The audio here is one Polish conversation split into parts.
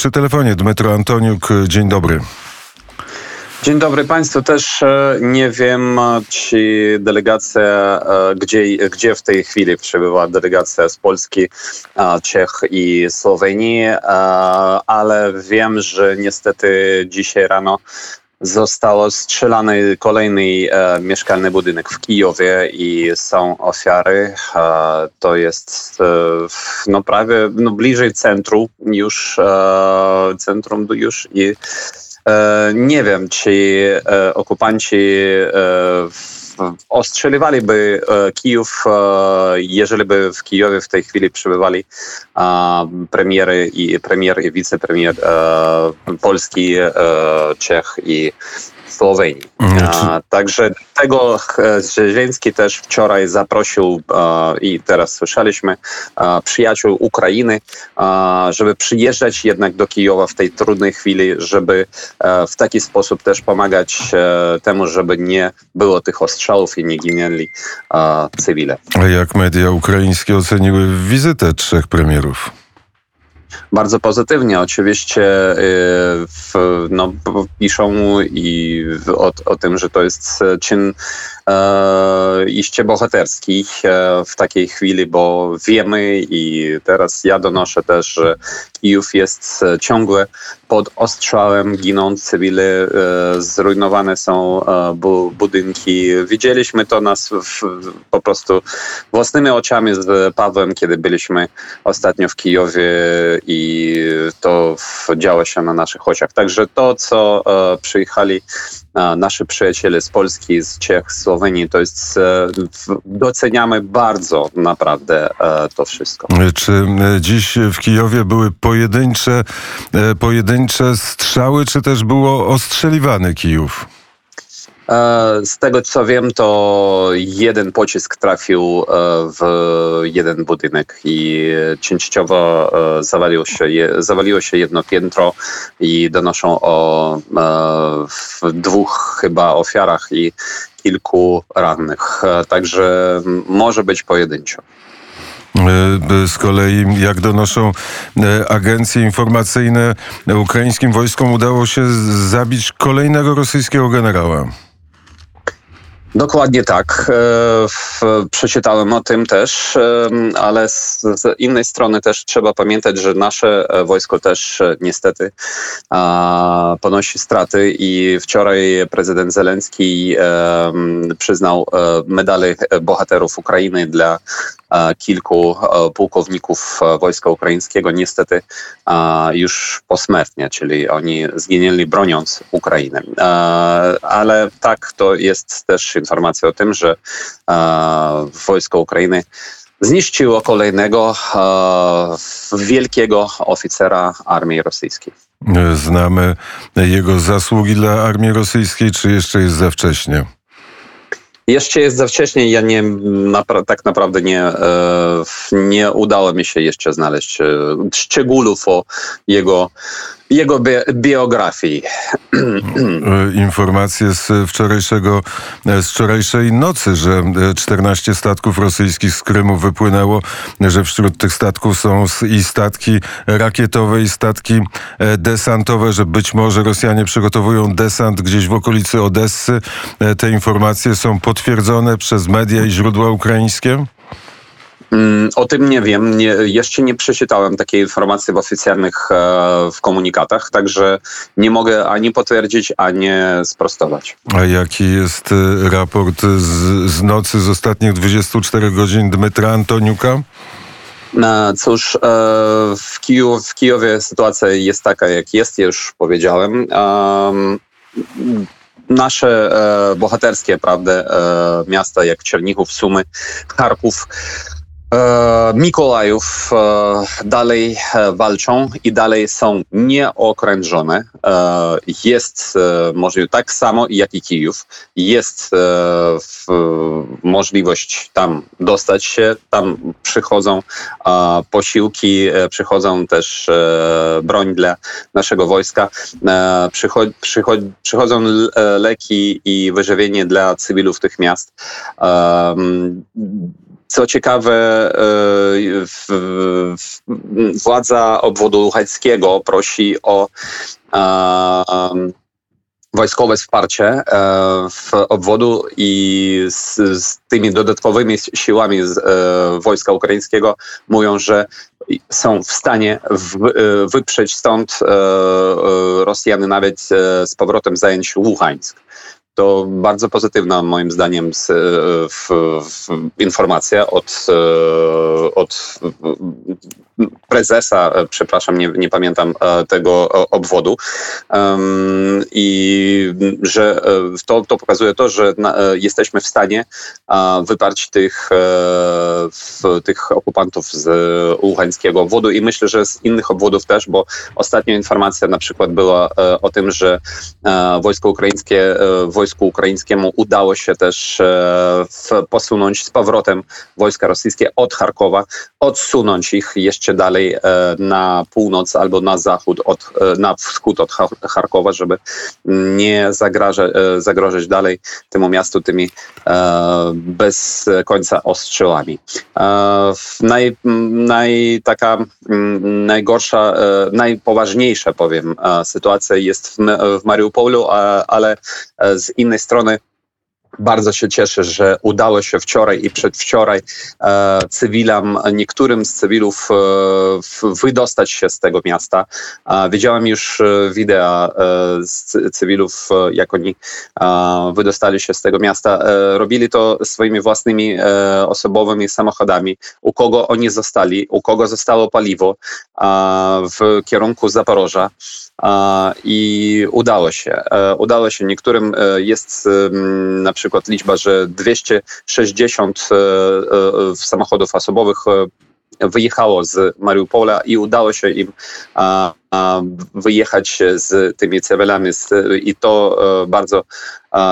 Przy telefonie Dmytro Antoniuk, dzień dobry. Dzień dobry Państwu. Też e, nie wiem, czy delegacja, e, gdzie, gdzie w tej chwili przebywa delegacja z Polski, Czech i Słowenii, e, ale wiem, że niestety dzisiaj rano zostało strzelany kolejny e, mieszkalny budynek w Kijowie i są ofiary. E, to jest e, no prawie no bliżej centrum już, e, centrum już i e, nie wiem, czy e, okupanci ostrzeliwaliby Kijów, jeżeli by w Kijowie w tej chwili przebywali premiery i premier i wicepremier Polski, Czech i Słowenii. A, także tego Zieleński też wczoraj zaprosił i teraz słyszeliśmy przyjaciół Ukrainy, żeby przyjeżdżać jednak do Kijowa w tej trudnej chwili, żeby w taki sposób też pomagać temu, żeby nie było tych ostrzałów i nie ginęli cywile. A jak media ukraińskie oceniły wizytę trzech premierów? Bardzo pozytywnie. Oczywiście y, w, no, piszą i o, o tym, że to jest czyn e, iście bohaterski e, w takiej chwili, bo wiemy i teraz ja donoszę też, że Kijów jest ciągle pod ostrzałem, giną cywile, e, zrujnowane są e, bu budynki. Widzieliśmy to nas w, po prostu własnymi oczami z Pawłem, kiedy byliśmy ostatnio w Kijowie i to działo się na naszych oczach. Także to, co e, przyjechali nasi przyjaciele z Polski, z Czech, z Słowenii, to jest, doceniamy bardzo naprawdę to wszystko. Czy dziś w Kijowie były pojedyncze, pojedyncze strzały, czy też było ostrzeliwany Kijów? E, z tego co wiem, to jeden pocisk trafił e, w jeden budynek i częściowo e, zawaliło się, zawaliło się jedno piętro i donoszą o dwóch chyba ofiarach i kilku rannych. Także może być pojedynczo. Z kolei, jak donoszą agencje informacyjne, ukraińskim wojskom udało się zabić kolejnego rosyjskiego generała. Dokładnie tak. E, przeczytałem o tym też, e, ale z, innej strony też trzeba pamiętać, że nasze e, wojsko też niestety ponosi straty i wczoraj prezydent Zelenski przyznał medale bohaterów Ukrainy dla kilku pułkowników wojska ukraińskiego, niestety już posmrtnie, czyli oni zginęli broniąc Ukrainę. Ale tak, to jest też informacja o tym, że wojsko Ukrainy zniszczyło kolejnego wielkiego oficera armii rosyjskiej. Znamy jego zasługi dla armii rosyjskiej, czy jeszcze jest za wcześnie? Jeszcze jest za wcześnie. Ja nie, tak naprawdę nie, e, nie udało mi się jeszcze znaleźć e, szczegółów o jego jego bi biografii. Informacje z wczorajszego, z wczorajszej nocy, że 14 statków rosyjskich z Krymu wypłynęło, że wśród tych statków są i statki rakietowe, i statki e, desantowe, że być może Rosjanie przygotowują desant gdzieś w okolicy Odessy. E, te informacje są potwierdzone przez media i źródła ukraińskie? Mm, o tym nie wiem. Nie, jeszcze nie przeczytałem takiej informacji w oficjalnych e, w komunikatach, także nie mogę ani potwierdzić, ani sprostować. A jaki jest e, raport z, z nocy z ostatnich 24 godzin Dmytra Antoniuka? No, cóż, e, w, Kijów, w Kijowie sytuacja jest taka, jak jest, już powiedziałem. Nasze bohaterskie, prawda, miasta jak Czernichów, Sumy, Charków Mikołajów e, dalej e, walczą i dalej są nieokrężone. Jest możliwe tak samo jak i Kijów. Jest możliwość tam dostać się. Tam przychodzą posiłki, przychodzą też broń dla naszego wojska. Przychodzą leki i wyżywienie dla cywilów tych miast Co ciekawe, władza obwodu luchańskiego prosi o wojskowe wsparcie w obwodu i z, z tymi dodatkowymi siłami z, wojska ukraińskiego mówią, że są w stanie wyprzeć stąd Rosjany nawet z powrotem zająć Luhańsk to bardzo pozytywna moim zdaniem z, w, w informacja od, od prezesa, przepraszam, nie, nie pamiętam e, tego obwodu. I że e, to, to pokazuje to, że e, jesteśmy w stanie wyparć tych, tych okupantów z uchańskiego obwodu i myślę, że z innych obwodów też, bo ostatnia informacja na przykład była o tym, że wojsko ukraińskie, wojsku ukraińskiemu udało się też posunąć z powrotem wojska rosyjskie od Charkowa, odsunąć ich jeszcze dalej e, na północ albo na zachód, od, e, na wschód od Charkowa, żeby nie zagraża, e, zagrożać dalej temu miastu tymi bez końca ostrzałami. Naj, naj, taka najgorsza, najpoważniejsza powiem sytuacja jest w, w Mariupolu, ale z innej strony bardzo się cieszę, że udało się wczoraj i przedwczoraj e, cywilom, niektórym z cywilów e, wydostać się z tego miasta. E, widziałem już e, wideo e, z cywilów, e, jak oni wydostali się z tego miasta. robili to swoimi własnymi osobowymi samochodami. U kogo oni zostali, u kogo zostało paliwo w kierunku Zaporoża i udało się. Udało się. Niektórym jest na przykład liczba, że 260 e, e, samochodów osobowych e, wyjechało z Mariupola i udało się im wyjechać z tymi cywilami i to bardzo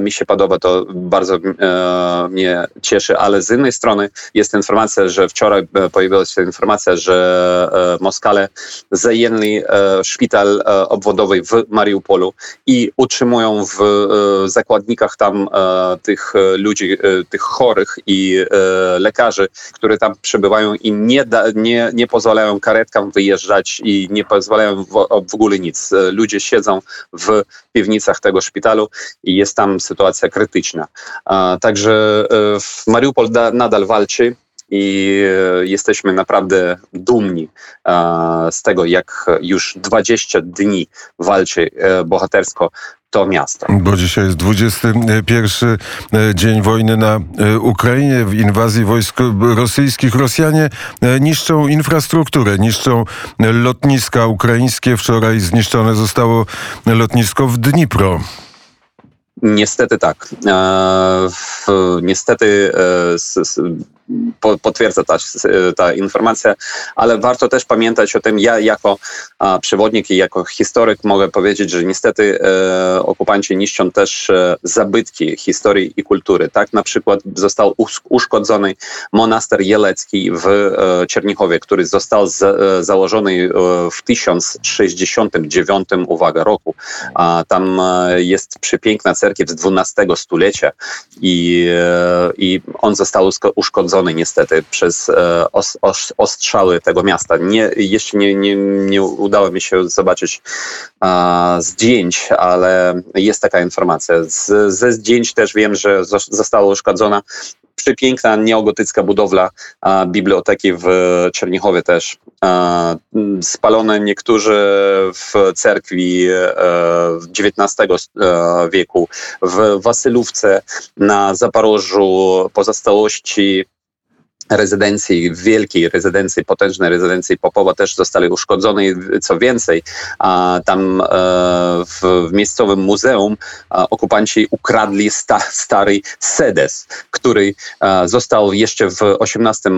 mi się podoba, to bardzo e, mnie cieszy, ale z innej strony jest informacja, że wczoraj e, pojawiła się informacja, że e, Moskale zajęli szpital obwodowy w Mariupolu i utrzymują w zakładnikach tam tych ludzi, tych chorych i lekarzy, które tam przebywają i nie, da, nie, nie pozwalają karetkam wyjeżdżać i nie pozwalają w, w ogóle nic. Ludzie siedzą w piwnicach tego szpitalu i jest tam sytuacja krytyczna. Także e, Mariupol nadal walczy i e, jesteśmy naprawdę dumni z tego, jak już 20 dni walczy e, bohatersko to miasto. Bo dzisiaj jest 21 dzień wojny na Ukrainie, w inwazji wojsk rosyjskich. Rosjanie niszczą infrastrukturę, niszczą lotniska ukraińskie. Wczoraj zniszczone zostało lotnisko w Dnipro. Niestety tak. E, niestety e, potwierdza ta, ta informacja, ale warto też pamiętać o tym, ja jako przewodnik i jako historyk mogę powiedzieć, że niestety e, okupanci niszczą też zabytki historii i kultury. Tak na przykład został uszkodzony monaster jelecki w Czernichowie, który został założony w 1069, uwaga, roku. Tam jest przepiękna cerkiew z XII stulecia i, e, i on został uszkodzony niestety przez e, os, os, ostrzały tego miasta. Nie, jeszcze nie, nie, nie udało mi się zobaczyć a, zdjęć, ale jest taka informacja. Z, ze zdjęć też wiem, że została uszkodzona przepiękna neogotycka budowla a, biblioteki w Czernichowie też. A, spalone niektórzy w cerkwi e, w XIX e, wieku, w Wasylówce, na Zaporożu, pozostałości rezydencji, wielkiej rezydencji, potężnej rezydencji Popowa też zostali uszkodzone. Co więcej, tam e, w, miejscowym muzeum okupanci ukradli sta, stary sedes, który został jeszcze w 18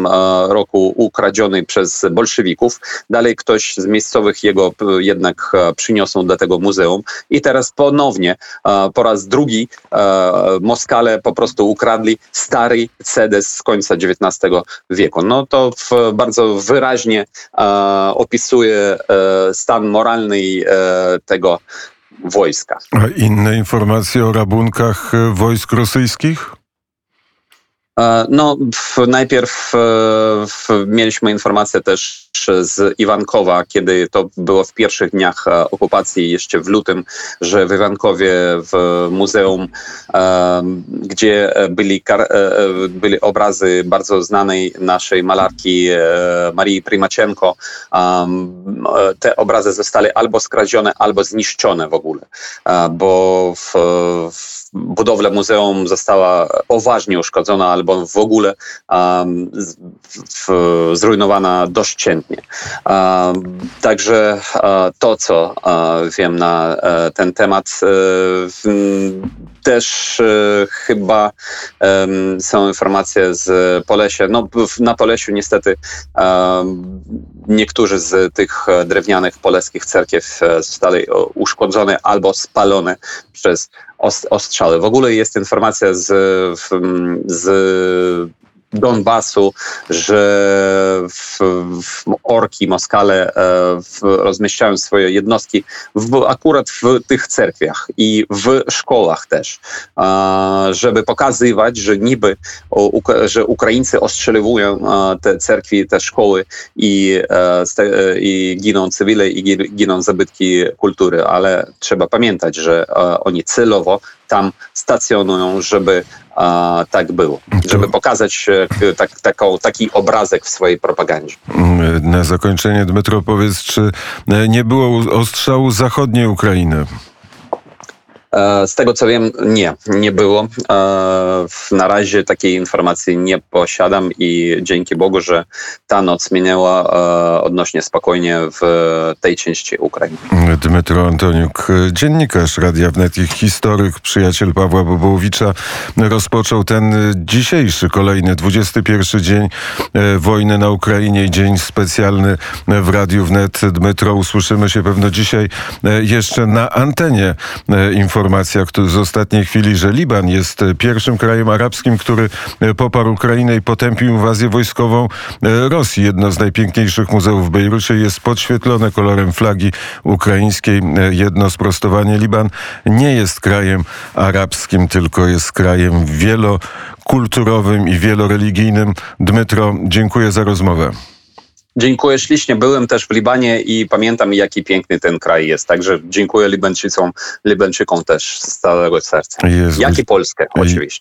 roku ukradziony przez bolszewików. Dalej ktoś z miejscowych jego jednak przyniosł do tego muzeum i teraz ponownie po raz drugi Moskale po prostu ukradli stary sedes z końca XIX wieku. No to bardzo wyraźnie e, opisuje e, stan moralny e, tego wojska. A inne informacje o rabunkach wojsk rosyjskich? E, no, najpierw e, mieliśmy informację też z Iwankowa, kiedy to było w pierwszych dniach e, okupacji, jeszcze w lutym, że w Iwankowie w muzeum, gdzie byli, byli obrazy bardzo znanej naszej malarki Marii Primaczenko, te obrazy zostały albo skradzione, albo zniszczone w ogóle, bo w, w budowla muzeum została poważnie uszkodzona albo w ogóle um, w, zrujnowana doszczętnie. Um, także uh, to, co uh, wiem na uh, ten temat, też chyba są informacje z Polesia. No, na Polesiu niestety niektórzy z tych drewnianych poleskich cerkiew zostali uszkodzone albo spalone przez ostrzały. W ogóle jest informacja z, z Donbasu, że w, w orki, Moskale e, w, rozmieszczają swoje jednostki w, akurat w tych cerkwiach i w szkołach też, żeby pokazywać, że niby że Ukraińcy ostrzeliwują te cerkwi, te szkoły i, e, i giną cywile i giną zabytki kultury, ale trzeba pamiętać, że oni celowo tam stacjonują, żeby a, tak było. Żeby pokazać e, tak, taką, taki obrazek w swojej propagandzie. Na zakończenie, Dmytro, powiedz, czy e, nie było ostrzału zachodniej Ukrainy? E, z tego co wiem, nie, nie było. E, na razie takiej informacji nie posiadam i dzięki Bogu, że ta noc minęła e, odnośnie spokojnie w tej części Ukrainy. Dmytro Antoniuk, dziennikarz Radia Wnet i historyk, przyjaciel Pawła Bobołowicza, rozpoczął ten dzisiejszy, kolejny, 21 dzień wojny na Ukrainie i dzień specjalny w Radiu Wnet. Dmytro, usłyszymy się pewno dzisiaj jeszcze na antenie informacji informacja z ostatniej chwili, że Liban jest pierwszym krajem arabskim, który e, poparł Ukrainę i potępił inwazję wojskową e, Rosji. Jedno z najpiękniejszych muzeów w Bejrucie jest podświetlone kolorem flagi ukraińskiej. E, jedno sprostowanie. Liban nie jest krajem arabskim, tylko jest krajem wielokulturowym i wieloreligijnym. Dmytro, dziękuję za rozmowę. Dziękuję ślicznie. Byłem też w Libanie i pamiętam, jaki piękny ten kraj jest. Także dziękuję Libańczykom, Libańczykom też z całego serca. Jezu. Jak i Polskę, oczywiście.